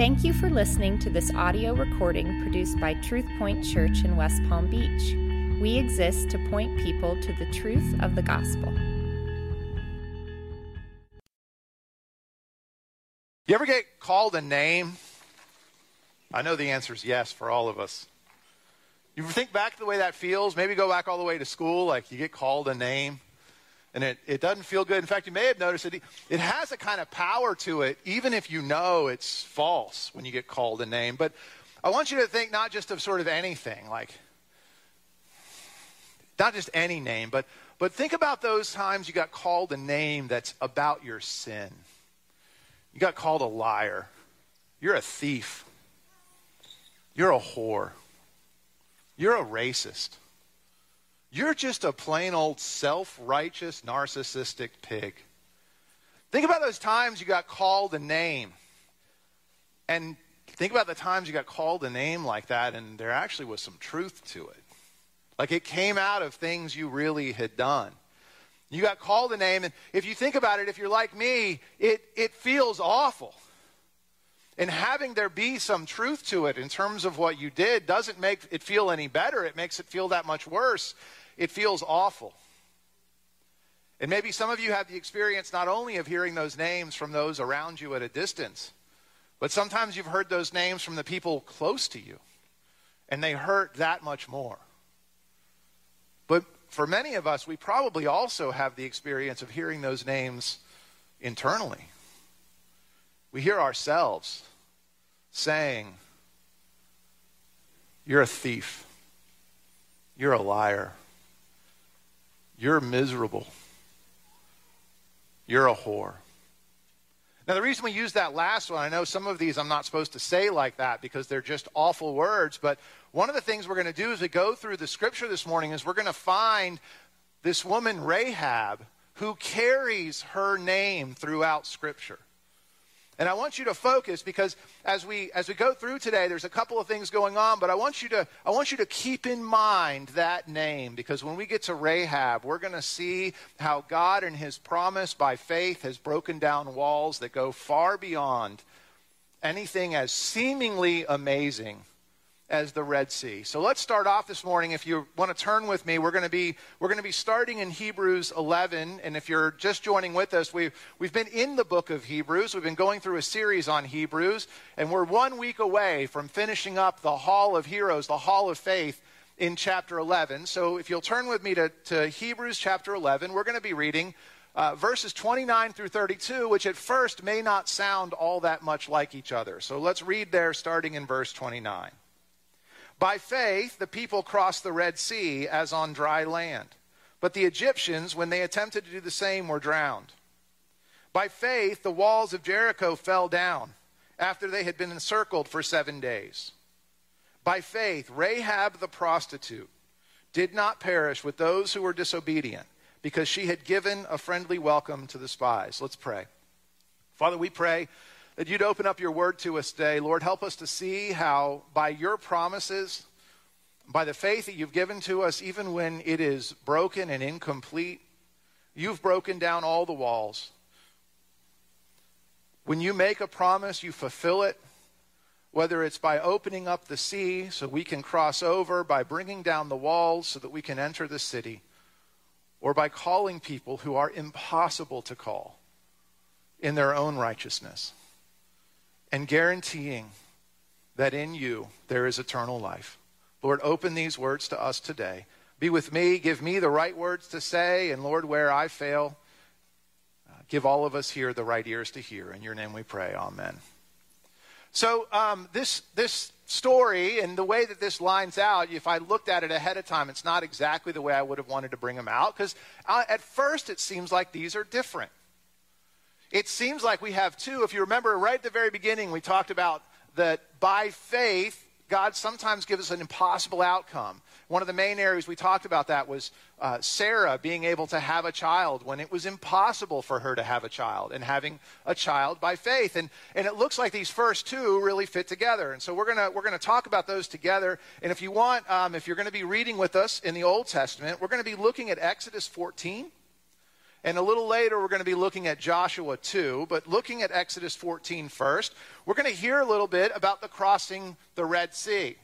Thank you for listening to this audio recording produced by Truth Point Church in West Palm Beach. We exist to point people to the truth of the gospel. You ever get called a name? I know the answer is yes for all of us. You think back to the way that feels? Maybe go back all the way to school, like you get called a name and it, it doesn't feel good. In fact, you may have noticed it, it has a kind of power to it, even if you know it's false when you get called a name. But I want you to think not just of sort of anything, like, not just any name, but, but think about those times you got called a name that's about your sin. You got called a liar. You're a thief. You're a whore. You're a racist. You're just a plain old self righteous, narcissistic pig. Think about those times you got called a name. And think about the times you got called a name like that, and there actually was some truth to it. Like it came out of things you really had done. You got called a name, and if you think about it, if you're like me, it, it feels awful. And having there be some truth to it in terms of what you did doesn't make it feel any better. It makes it feel that much worse it feels awful. And maybe some of you have the experience not only of hearing those names from those around you at a distance, but sometimes you've heard those names from the people close to you, and they hurt that much more. But for many of us, we probably also have the experience of hearing those names internally. We hear ourselves saying, You're a thief. You're a liar. You're miserable. You're a whore. Now, the reason we use that last one, I know some of these I'm not supposed to say like that because they're just awful words, but one of the things we're going to do as we go through the scripture this morning is we're going to find this woman, Rahab, who carries her name throughout scripture. And I want you to focus because as we as we go through today, there's a couple of things going on, but I want you to I want you to keep in mind that name because when we get to Rahab, we're going to see how God and his promise by faith has broken down walls that go far beyond anything as seemingly amazing as the Red Sea. So let's start off this morning. If you want to turn with me, we're going to be we're going to be starting in Hebrews 11. And if you're just joining with us, we've we've been in the book of Hebrews. We've been going through a series on Hebrews, and we're one week away from finishing up the Hall of Heroes, the Hall of Faith. In chapter 11. So, if you'll turn with me to, to Hebrews chapter 11, we're going to be reading uh, verses 29 through 32, which at first may not sound all that much like each other. So let's read there starting in verse 29. By faith, the people crossed the Red Sea as on dry land. But the Egyptians, when they attempted to do the same, were drowned. By faith, the walls of Jericho fell down after they had been encircled for seven days. By faith, Rahab the prostitute did not perish with those who were disobedient because she had given a friendly welcome to the spies. Let's pray. Father, we pray that you'd open up your word to us today. Lord, help us to see how by your promises, by the faith that you've given to us, even when it is broken and incomplete, you've broken down all the walls. When you make a promise, you fulfill it, whether it's by opening up the sea so we can cross over, by bringing down the walls so that we can enter the city, or by calling people who are impossible to call in their own righteousness and guaranteeing that in you there is eternal life. Lord, open these words to us today. Be with me. Give me the right words to say. And Lord, where I fail, uh, give all of us here the right ears to hear. In your name we pray. Amen. So, um, this, this story and the way that this lines out, if I looked at it ahead of time, it's not exactly the way I would have wanted to bring them out because uh, at first it seems like these are different. It seems like we have two. If you remember right at the very beginning, we talked about that by faith, God sometimes gives us an impossible outcome. One of the main areas we talked about that was uh, Sarah being able to have a child when it was impossible for her to have a child, and having a child by faith. And, and it looks like these first two really fit together. And so we're going we're gonna talk about those together. And if you want, um, if you're going to be reading with us in the Old Testament, we're going to be looking at Exodus 14 And a little later, we're going to be looking at Joshua 2. But looking at Exodus 14 first, we're going to hear a little bit about the crossing the Red Sea.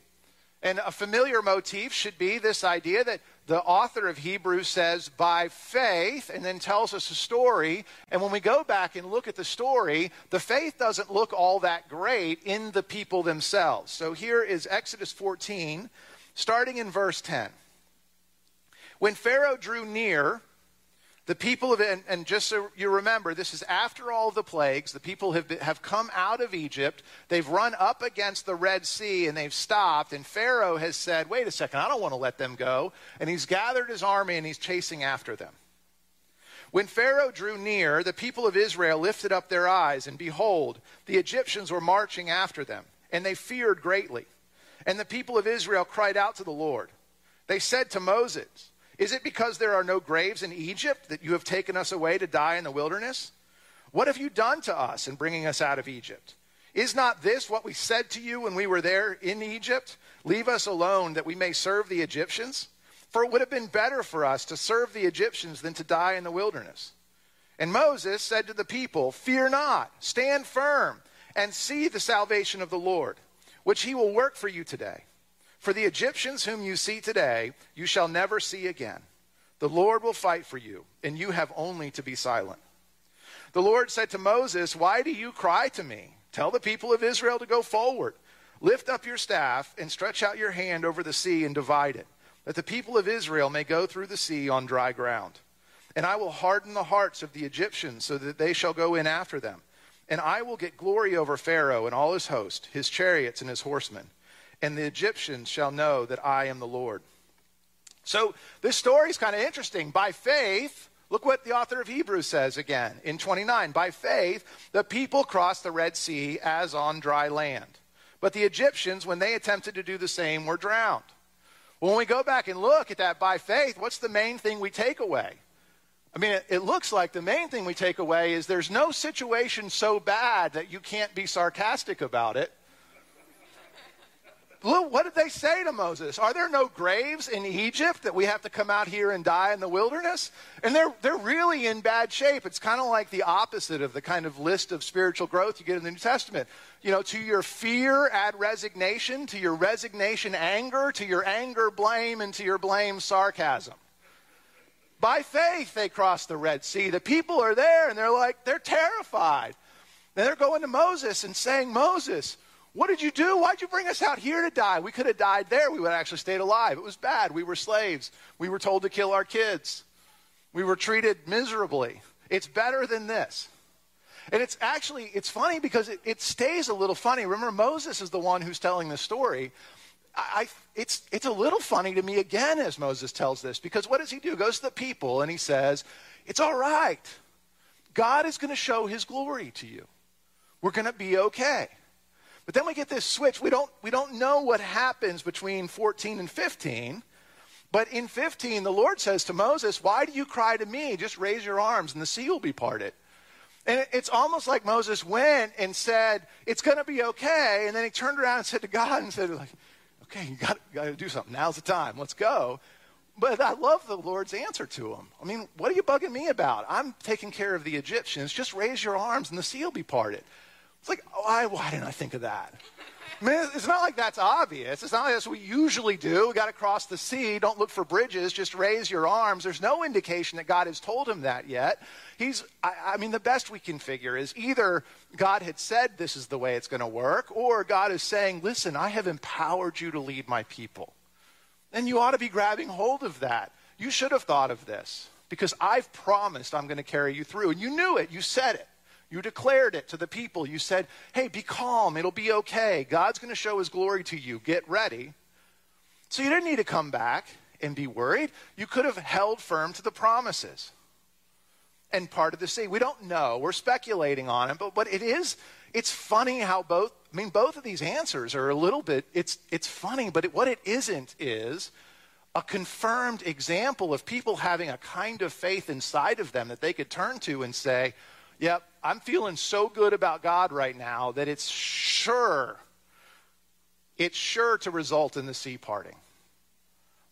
And a familiar motif should be this idea that the author of Hebrews says, by faith, and then tells us a story. And when we go back and look at the story, the faith doesn't look all that great in the people themselves. So here is Exodus 14, starting in verse 10. When Pharaoh drew near, the people of, and, and, just so you remember, this is after all the plagues. The people have, been, have come out of Egypt. They've run up against the Red Sea and they've stopped. And Pharaoh has said, wait a second, I don't want to let them go. And he's gathered his army and he's chasing after them. When Pharaoh drew near, the people of Israel lifted up their eyes, and behold, the Egyptians were marching after them, and they feared greatly. And the people of Israel cried out to the Lord. They said to Moses, is it because there are no graves in Egypt that you have taken us away to die in the wilderness? What have you done to us in bringing us out of Egypt? Is not this what we said to you when we were there in Egypt? Leave us alone that we may serve the Egyptians? For it would have been better for us to serve the Egyptians than to die in the wilderness. And Moses said to the people, Fear not, stand firm, and see the salvation of the Lord, which he will work for you today. For the Egyptians whom you see today, you shall never see again. The Lord will fight for you, and you have only to be silent. The Lord said to Moses, Why do you cry to me? Tell the people of Israel to go forward. Lift up your staff and stretch out your hand over the sea and divide it, that the people of Israel may go through the sea on dry ground. And I will harden the hearts of the Egyptians so that they shall go in after them. And I will get glory over Pharaoh and all his host, his chariots and his horsemen and the Egyptians shall know that I am the Lord. So this story is kind of interesting. By faith, look what the author of Hebrews says again in 29. By faith, the people crossed the Red Sea as on dry land. But the Egyptians, when they attempted to do the same, were drowned. When we go back and look at that by faith, what's the main thing we take away? I mean, it, it, looks like the main thing we take away is there's no situation so bad that you can't be sarcastic about it. What did they say to Moses? Are there no graves in Egypt that we have to come out here and die in the wilderness? And they're, they're really in bad shape. It's kind of like the opposite of the kind of list of spiritual growth you get in the New Testament. You know, to your fear, add resignation, to your resignation, anger, to your anger, blame, and to your blame, sarcasm. By faith, they crossed the Red Sea. The people are there and they're like, they're terrified. And they're going to Moses and saying, Moses, what did you do? Why'd you bring us out here to die? We could have died there. We would have actually stayed alive. It was bad. We were slaves. We were told to kill our kids. We were treated miserably. It's better than this. And it's actually, it's funny because it, it stays a little funny. Remember, Moses is the one who's telling the story. I, it's, it's a little funny to me again as Moses tells this because what does he do? He goes to the people and he says, It's all right. God is going to show his glory to you. We're going to be okay. But then we get this switch. We don't, we don't know what happens between 14 and 15. But in 15, the Lord says to Moses, Why do you cry to me? Just raise your arms and the sea will be parted. And it's almost like Moses went and said, It's going to be okay. And then he turned around and said to God and said, like, Okay, you got, got to do something. Now's the time. Let's go. But I love the Lord's answer to him. I mean, what are you bugging me about? I'm taking care of the Egyptians. Just raise your arms and the sea will be parted. It's like, oh, why, why didn't I think of that? I mean, it's not like that's obvious. It's not like that's what we usually do. We got to cross the sea. Don't look for bridges. Just raise your arms. There's no indication that God has told him that yet. He's, I, I mean, the best we can figure is either God had said this is the way it's going to work, or God is saying, listen, I have empowered you to lead my people. And you ought to be grabbing hold of that. You should have thought of this because I've promised I'm going to carry you through. And you knew it. You said it. You declared it to the people. You said, hey, be calm. It'll be okay. God's going to show his glory to you. Get ready. So you didn't need to come back and be worried. You could have held firm to the promises and part of the sea. We don't know. We're speculating on it, but, but it is, it's funny how both, I mean, both of these answers are a little bit, it's, it's funny, but it, what it isn't is a confirmed example of people having a kind of faith inside of them that they could turn to and say, Yep, I'm feeling so good about God right now that it's sure, it's sure to result in the sea parting.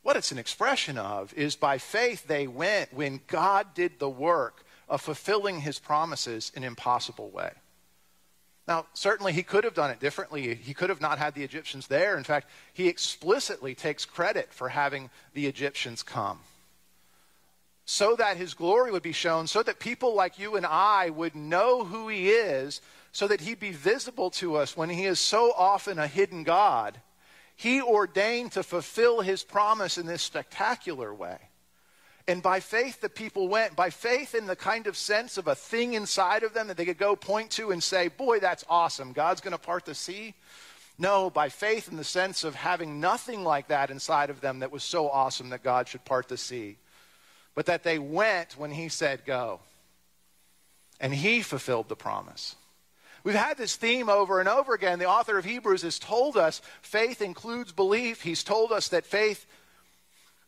what it's an expression of is by faith they went when God did the work of fulfilling his promises in an impossible way. Now, certainly he could have done it differently. He could have not had the Egyptians there. In fact, he explicitly takes credit for having the Egyptians come. So that his glory would be shown, so that people like you and I would know who he is, so that he'd be visible to us when he is so often a hidden God he ordained to fulfill his promise in this spectacular way. And by faith, the people went. By faith, in the kind of sense of a thing inside of them that they could go point to and say, Boy, that's awesome. God's going to part the sea. No, by faith, in the sense of having nothing like that inside of them that was so awesome that God should part the sea. But that they went when He said, Go. And He fulfilled the promise. We've had this theme over and over again. The author of Hebrews has told us faith includes belief. He's told us that faith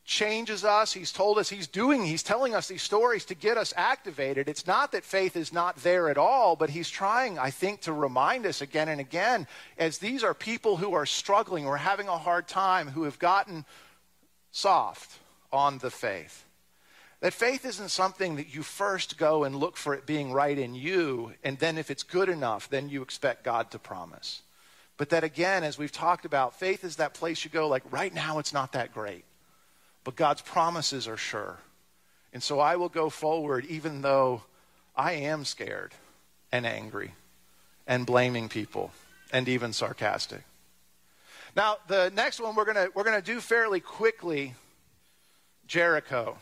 changes us. He's told us he's doing, he's telling us these stories to get us activated. It's not that faith is not there at all, but he's trying, I think, to remind us again and again, as these are people who are struggling, or having a hard time, who have gotten soft on the faith. That faith isn't something that you first go and look for it being right in you, and then if it's good enough, then you expect God to promise. But that again, as we've talked about, faith is that place you go, like, right now it's not that great, but God's promises are sure. And so I will go forward even though I am scared and angry and blaming people and even sarcastic. Now, the next one we're going we're going to do fairly quickly Jericho.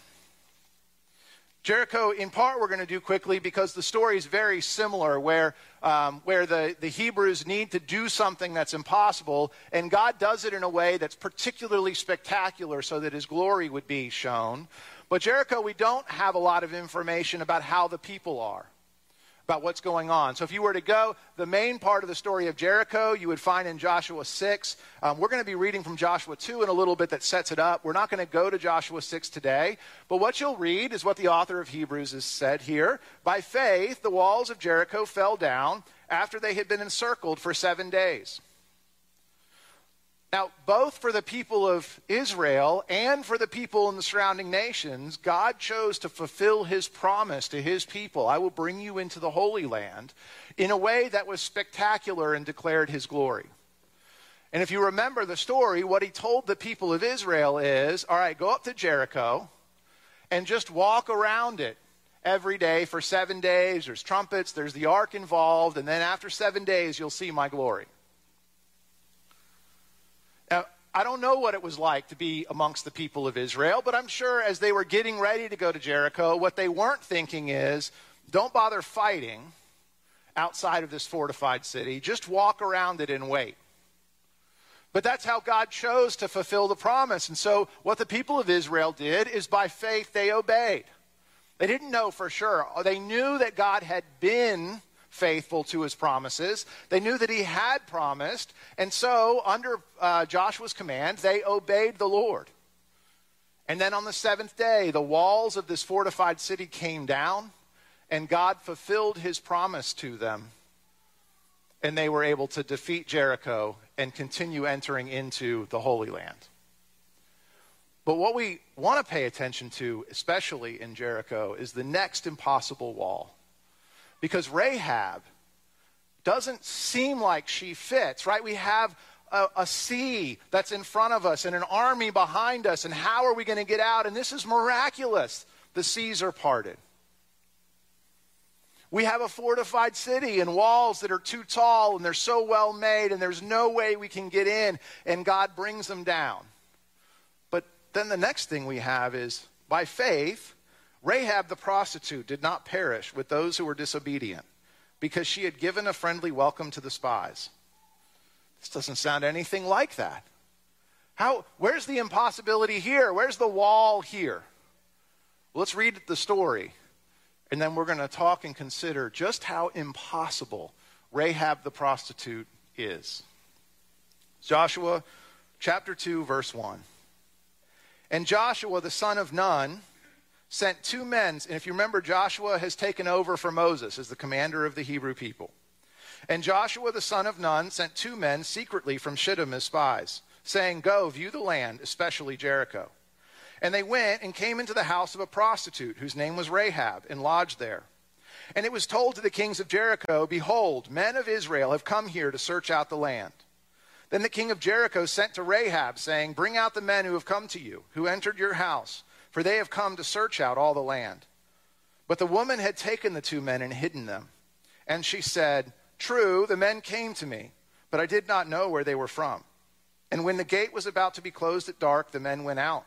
Jericho, in part, we're going to do quickly because the story is very similar, where, um, where the, the Hebrews need to do something that's impossible, and God does it in a way that's particularly spectacular so that his glory would be shown. But Jericho, we don't have a lot of information about how the people are about what's going on. So if you were to go, the main part of the story of Jericho, you would find in Joshua 6. Um, we're going to be reading from Joshua 2 in a little bit that sets it up. We're not going to go to Joshua 6 today, but what you'll read is what the author of Hebrews has said here. By faith, the walls of Jericho fell down after they had been encircled for seven days. Now, both for the people of Israel and for the people in the surrounding nations, God chose to fulfill his promise to his people I will bring you into the Holy Land in a way that was spectacular and declared his glory. And if you remember the story, what he told the people of Israel is all right, go up to Jericho and just walk around it every day for seven days. There's trumpets, there's the ark involved, and then after seven days, you'll see my glory. I don't know what it was like to be amongst the people of Israel, but I'm sure as they were getting ready to go to Jericho, what they weren't thinking is don't bother fighting outside of this fortified city, just walk around it and wait. But that's how God chose to fulfill the promise. And so, what the people of Israel did is by faith they obeyed. They didn't know for sure. They knew that God had been faithful to his promises. They knew that he had promised, and so, under uh, Joshua's command, they obeyed the Lord. And then on the seventh day, the walls of this fortified city came down, and God fulfilled his promise to them. And they were able to defeat Jericho and continue entering into the Holy Land. But what we want to pay attention to, especially in Jericho, is the next impossible wall. Because Rahab doesn't seem like she fits, right? We have a, a, sea that's in front of us and an army behind us, and how are we going to get out? And this is miraculous. The seas are parted. We have a fortified city and walls that are too tall and they're so well made, and there's no way we can get in, and God brings them down. But then the next thing we have is by faith, Rahab the prostitute did not perish with those who were disobedient because she had given a friendly welcome to the spies. This doesn't sound anything like that. How, where's the impossibility here? Where's the wall here? Well, let's read the story, and then we're going to talk and consider just how impossible Rahab the prostitute is. Joshua chapter 2, verse 1. And Joshua the son of Nun, sent two men. And if you remember, Joshua has taken over for Moses as the commander of the Hebrew people. And Joshua the son of Nun sent two men secretly from Shittim as spies, saying, Go, view the land, especially Jericho. And they went and came into the house of a prostitute whose name was Rahab and lodged there. And it was told to the kings of Jericho, Behold, men of Israel have come here to search out the land. Then the king of Jericho sent to Rahab, saying, Bring out the men who have come to you, who entered your house, for they have come to search out all the land. But the woman had taken the two men and hidden them. And she said, True, the men came to me, but I did not know where they were from. And when the gate was about to be closed at dark, the men went out.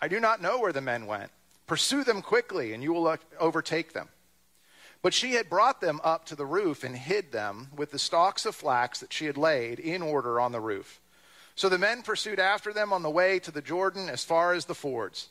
I do not know where the men went. Pursue them quickly, and you will uh, overtake them. But she had brought them up to the roof and hid them with the stalks of flax that she had laid in order on the roof. So the men pursued after them on the way to the Jordan as far as the fords,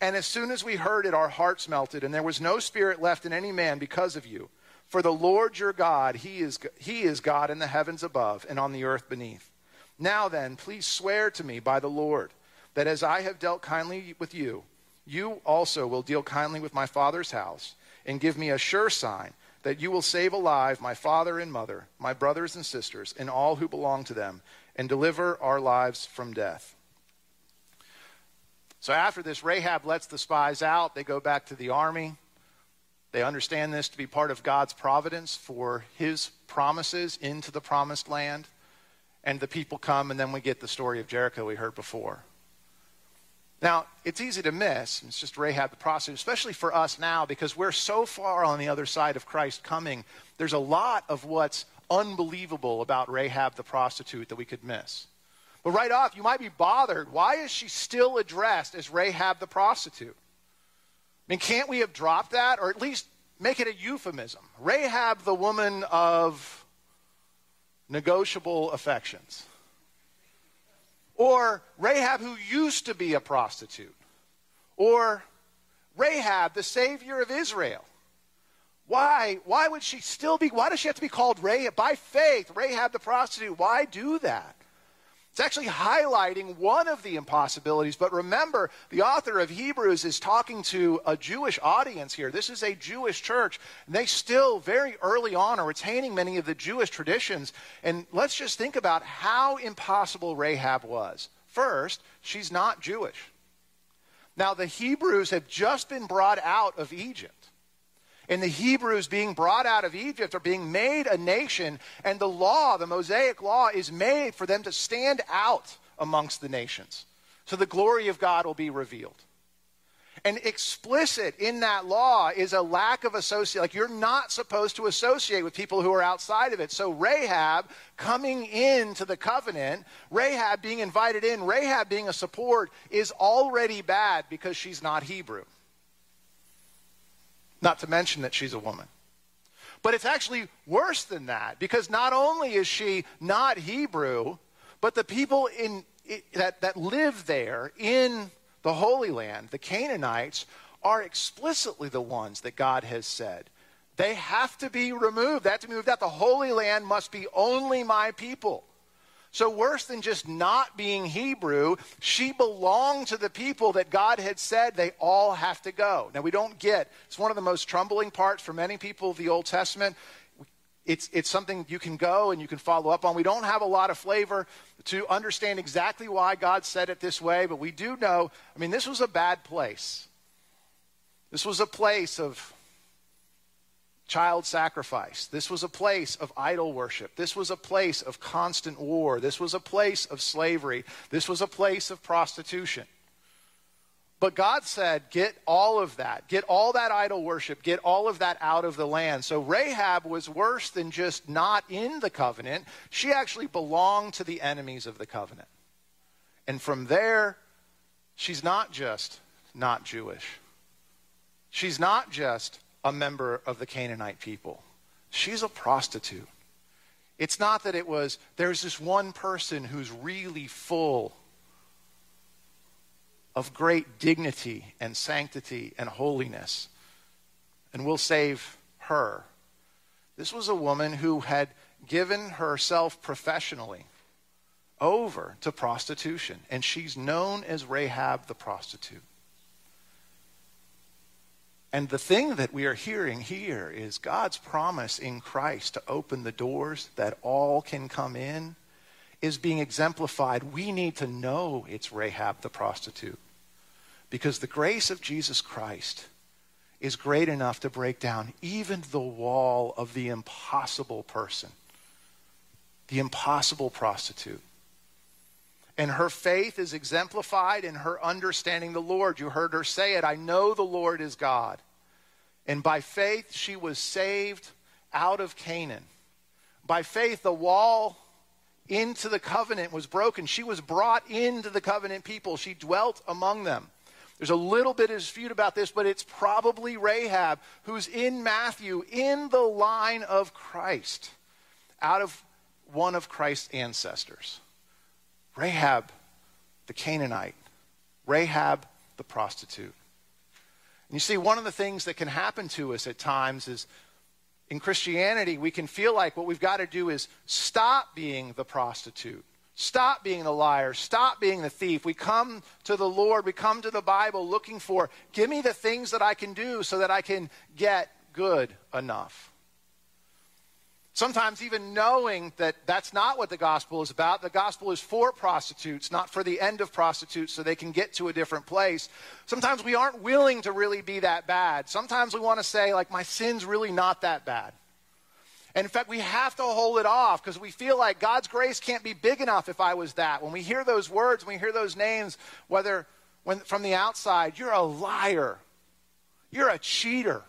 And as soon as we heard it, our hearts melted, and there was no spirit left in any man because of you. For the Lord your God, he is, he is God in the heavens above and on the earth beneath. Now then, please swear to me by the Lord that as I have dealt kindly with you, you also will deal kindly with my father's house and give me a sure sign that you will save alive my father and mother, my brothers and sisters, and all who belong to them, and deliver our lives from death. So after this, Rahab lets the spies out. They go back to the army. They understand this to be part of God's providence for his promises into the promised land. And the people come, and then we get the story of Jericho we heard before. Now, it's easy to miss. It's just Rahab the prostitute, especially for us now, because we're so far on the other side of Christ coming. There's a lot of what's unbelievable about Rahab the prostitute that we could miss. But right off, you might be bothered. Why is she still addressed as Rahab the prostitute? I mean, can't we have dropped that, or at least make it a euphemism? Rahab the woman of negotiable affections. Or Rahab, who used to be a prostitute. Or Rahab, the savior of Israel. Why? Why would she still be? Why does she have to be called Rahab? By faith, Rahab the prostitute. Why do that? It's actually highlighting one of the impossibilities. But remember, the author of Hebrews is talking to a Jewish audience here. This is a Jewish church. And they still, very early on, are retaining many of the Jewish traditions. And let's just think about how impossible Rahab was. First, she's not Jewish. Now, the Hebrews have just been brought out of Egypt and the Hebrews being brought out of Egypt are being made a nation, and the law, the Mosaic law, is made for them to stand out amongst the nations. So the glory of God will be revealed. And explicit in that law is a lack of associate. Like you're not supposed to associate with people who are outside of it. So Rahab coming into the covenant, Rahab being invited in, Rahab being a support is already bad because she's not Hebrew. Not to mention that she's a woman. But it's actually worse than that because not only is she not Hebrew, but the people in, that, that live there in the Holy Land, the Canaanites, are explicitly the ones that God has said. They have to be removed. They have to be moved out. The Holy Land must be only my people. So, worse than just not being Hebrew, she belonged to the people that God had said they all have to go. Now, we don't get, it's one of the most troubling parts for many people of the Old Testament. It's, it's something you can go and you can follow up on. We don't have a lot of flavor to understand exactly why God said it this way, but we do know, I mean, this was a bad place. This was a place of child sacrifice. This was a place of idol worship. This was a place of constant war. This was a place of slavery. This was a place of prostitution. But God said, get all of that. Get all that idol worship. Get all of that out of the land. So Rahab was worse than just not in the covenant. She actually belonged to the enemies of the covenant. And from there, she's not just not Jewish. She's not just a member of the Canaanite people. She's a prostitute. It's not that it was, there's this one person who's really full of great dignity and sanctity and holiness. And we'll save her. This was a woman who had given herself professionally over to prostitution, and she's known as Rahab the prostitute. And the thing that we are hearing here is God's promise in Christ to open the doors that all can come in is being exemplified. We need to know it's Rahab the prostitute because the grace of Jesus Christ is great enough to break down even the wall of the impossible person, the impossible prostitute. And her faith is exemplified in her understanding the Lord. You heard her say it I know the Lord is God. And by faith, she was saved out of Canaan. By faith, the wall into the covenant was broken. She was brought into the covenant people, she dwelt among them. There's a little bit of dispute about this, but it's probably Rahab who's in Matthew in the line of Christ, out of one of Christ's ancestors. Rahab, the Canaanite, Rahab, the prostitute. And you see, one of the things that can happen to us at times is in Christianity, we can feel like what we've got to do is stop being the prostitute. Stop being the liar. Stop being the thief. We come to the Lord, we come to the Bible looking for, give me the things that I can do so that I can get good enough. Sometimes, even knowing that that's not what the gospel is about, the gospel is for prostitutes, not for the end of prostitutes, so they can get to a different place. Sometimes we aren't willing to really be that bad. Sometimes we want to say, like, my sin's really not that bad. And in fact, we have to hold it off because we feel like God's grace can't be big enough if I was that. When we hear those words, when we hear those names, whether when, from the outside, you're a liar, you're a cheater.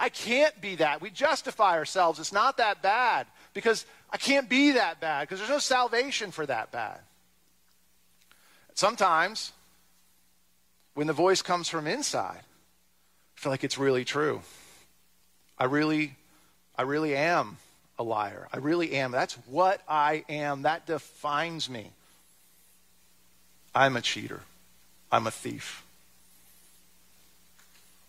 I can't be that. We justify ourselves. It's not that bad because I can't be that bad because there's no salvation for that bad. Sometimes, when the voice comes from inside, I feel like it's really true. I really, I really am a liar. I really am. That's what I am. That defines me. I'm a cheater. I'm a thief.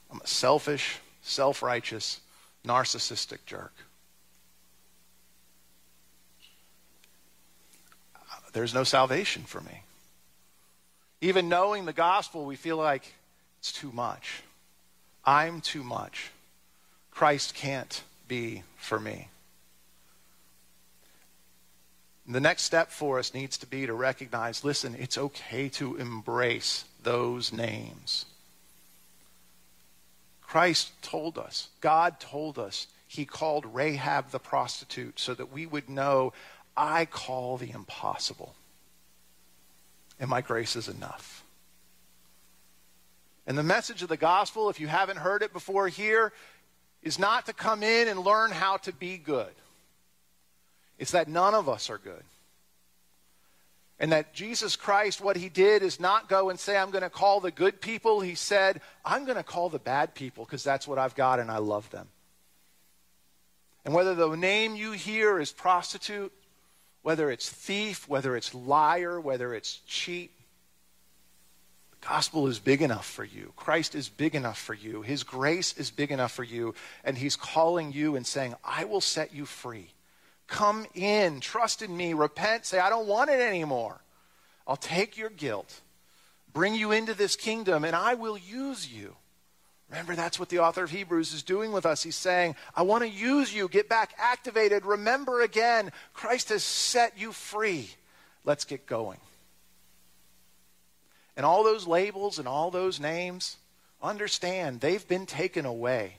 I'm a selfish, self righteous, narcissistic jerk. There's no salvation for me. Even knowing the gospel, we feel like it's too much. I'm too much. Christ can't be for me. The next step for us needs to be to recognize listen, it's okay to embrace those names. Christ told us, God told us, He called Rahab the prostitute so that we would know I call the impossible. And my grace is enough. And the message of the gospel, if you haven't heard it before here, is not to come in and learn how to be good. It's that none of us are good. And that Jesus Christ, what he did is not go and say, I'm going to call the good people. He said, I'm going to call the bad people because that's what I've got and I love them. And whether the name you hear is prostitute, whether it's thief, whether it's liar, whether it's cheat, the gospel is big enough for you. Christ is big enough for you. His grace is big enough for you. And he's calling you and saying, I will set you free. Come in, trust in me, repent, say, I don't want it anymore. I'll take your guilt, bring you into this kingdom, and I will use you. Remember, that's what the author of Hebrews is doing with us. He's saying, I want to use you. Get back activated. Remember again, Christ has set you free. Let's get going. And all those labels and all those names, understand they've been taken away.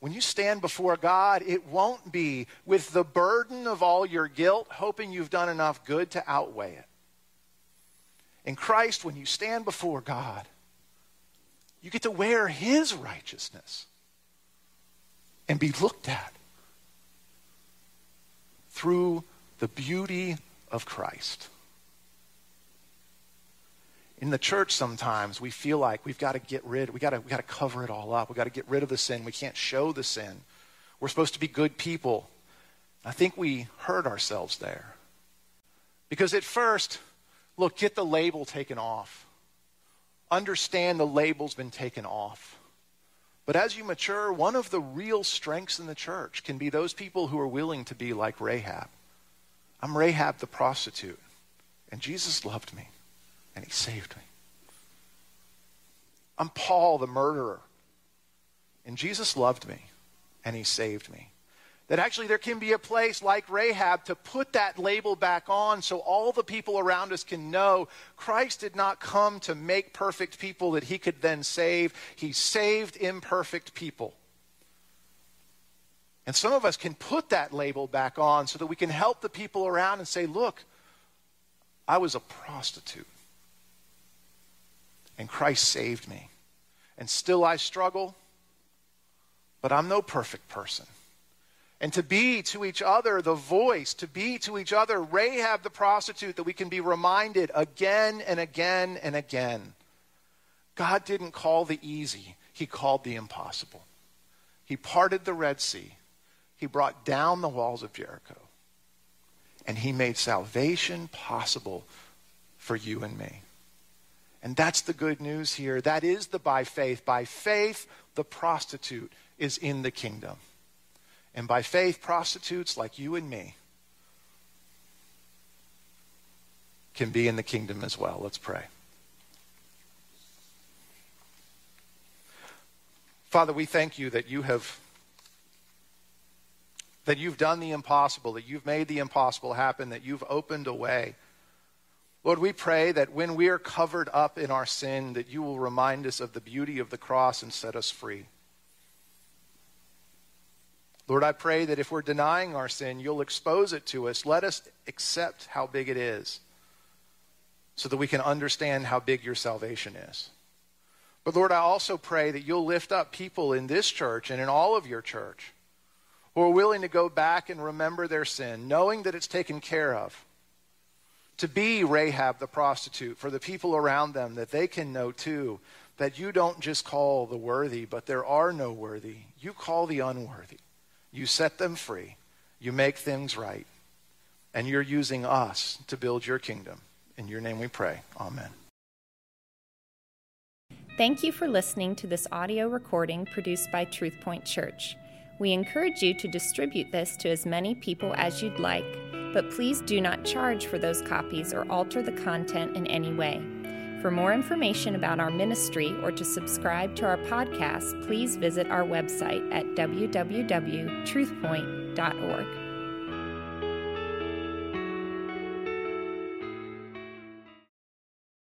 When you stand before God, it won't be with the burden of all your guilt, hoping you've done enough good to outweigh it. In Christ, when you stand before God, you get to wear His righteousness and be looked at through the beauty of Christ in the church sometimes we feel like we've got to get rid we got to we got to cover it all up. We got to get rid of the sin. We can't show the sin. We're supposed to be good people. I think we hurt ourselves there. Because at first look get the label taken off. Understand the label's been taken off. But as you mature, one of the real strengths in the church can be those people who are willing to be like Rahab. I'm Rahab the prostitute, and Jesus loved me, and he saved me. I'm Paul the murderer, and Jesus loved me, and he saved me. That actually there can be a place like Rahab to put that label back on so all the people around us can know Christ did not come to make perfect people that he could then save. He saved imperfect people. And some of us can put that label back on so that we can help the people around and say, look, I was a prostitute. And Christ saved me. And still I struggle, but I'm no perfect person and to be to each other the voice, to be to each other Rahab the prostitute, that we can be reminded again and again and again. God didn't call the easy, He called the impossible. He parted the Red Sea, He brought down the walls of Jericho, and He made salvation possible for you and me. And that's the good news here. That is the by faith. By faith, the prostitute is in the kingdom. And by faith, prostitutes like you and me can be in the kingdom as well. Let's pray. Father, we thank you that you have that you've done the impossible, that you've made the impossible happen, that you've opened a way. Lord, we pray that when we are covered up in our sin, that you will remind us of the beauty of the cross and set us free. Lord, I pray that if we're denying our sin, you'll expose it to us. Let us accept how big it is so that we can understand how big your salvation is. But Lord, I also pray that you'll lift up people in this church and in all of your church who are willing to go back and remember their sin, knowing that it's taken care of. To be Rahab the prostitute for the people around them, that they can know too that you don't just call the worthy, but there are no worthy. You call the unworthy. You set them free. You make things right. And you're using us to build your kingdom. In your name we pray. Amen. Thank you for listening to this audio recording produced by TruthPoint Church. We encourage you to distribute this to as many people as you'd like, but please do not charge for those copies or alter the content in any way. For more information about our ministry or to subscribe to our podcast, please visit our website at www.truthpoint.org.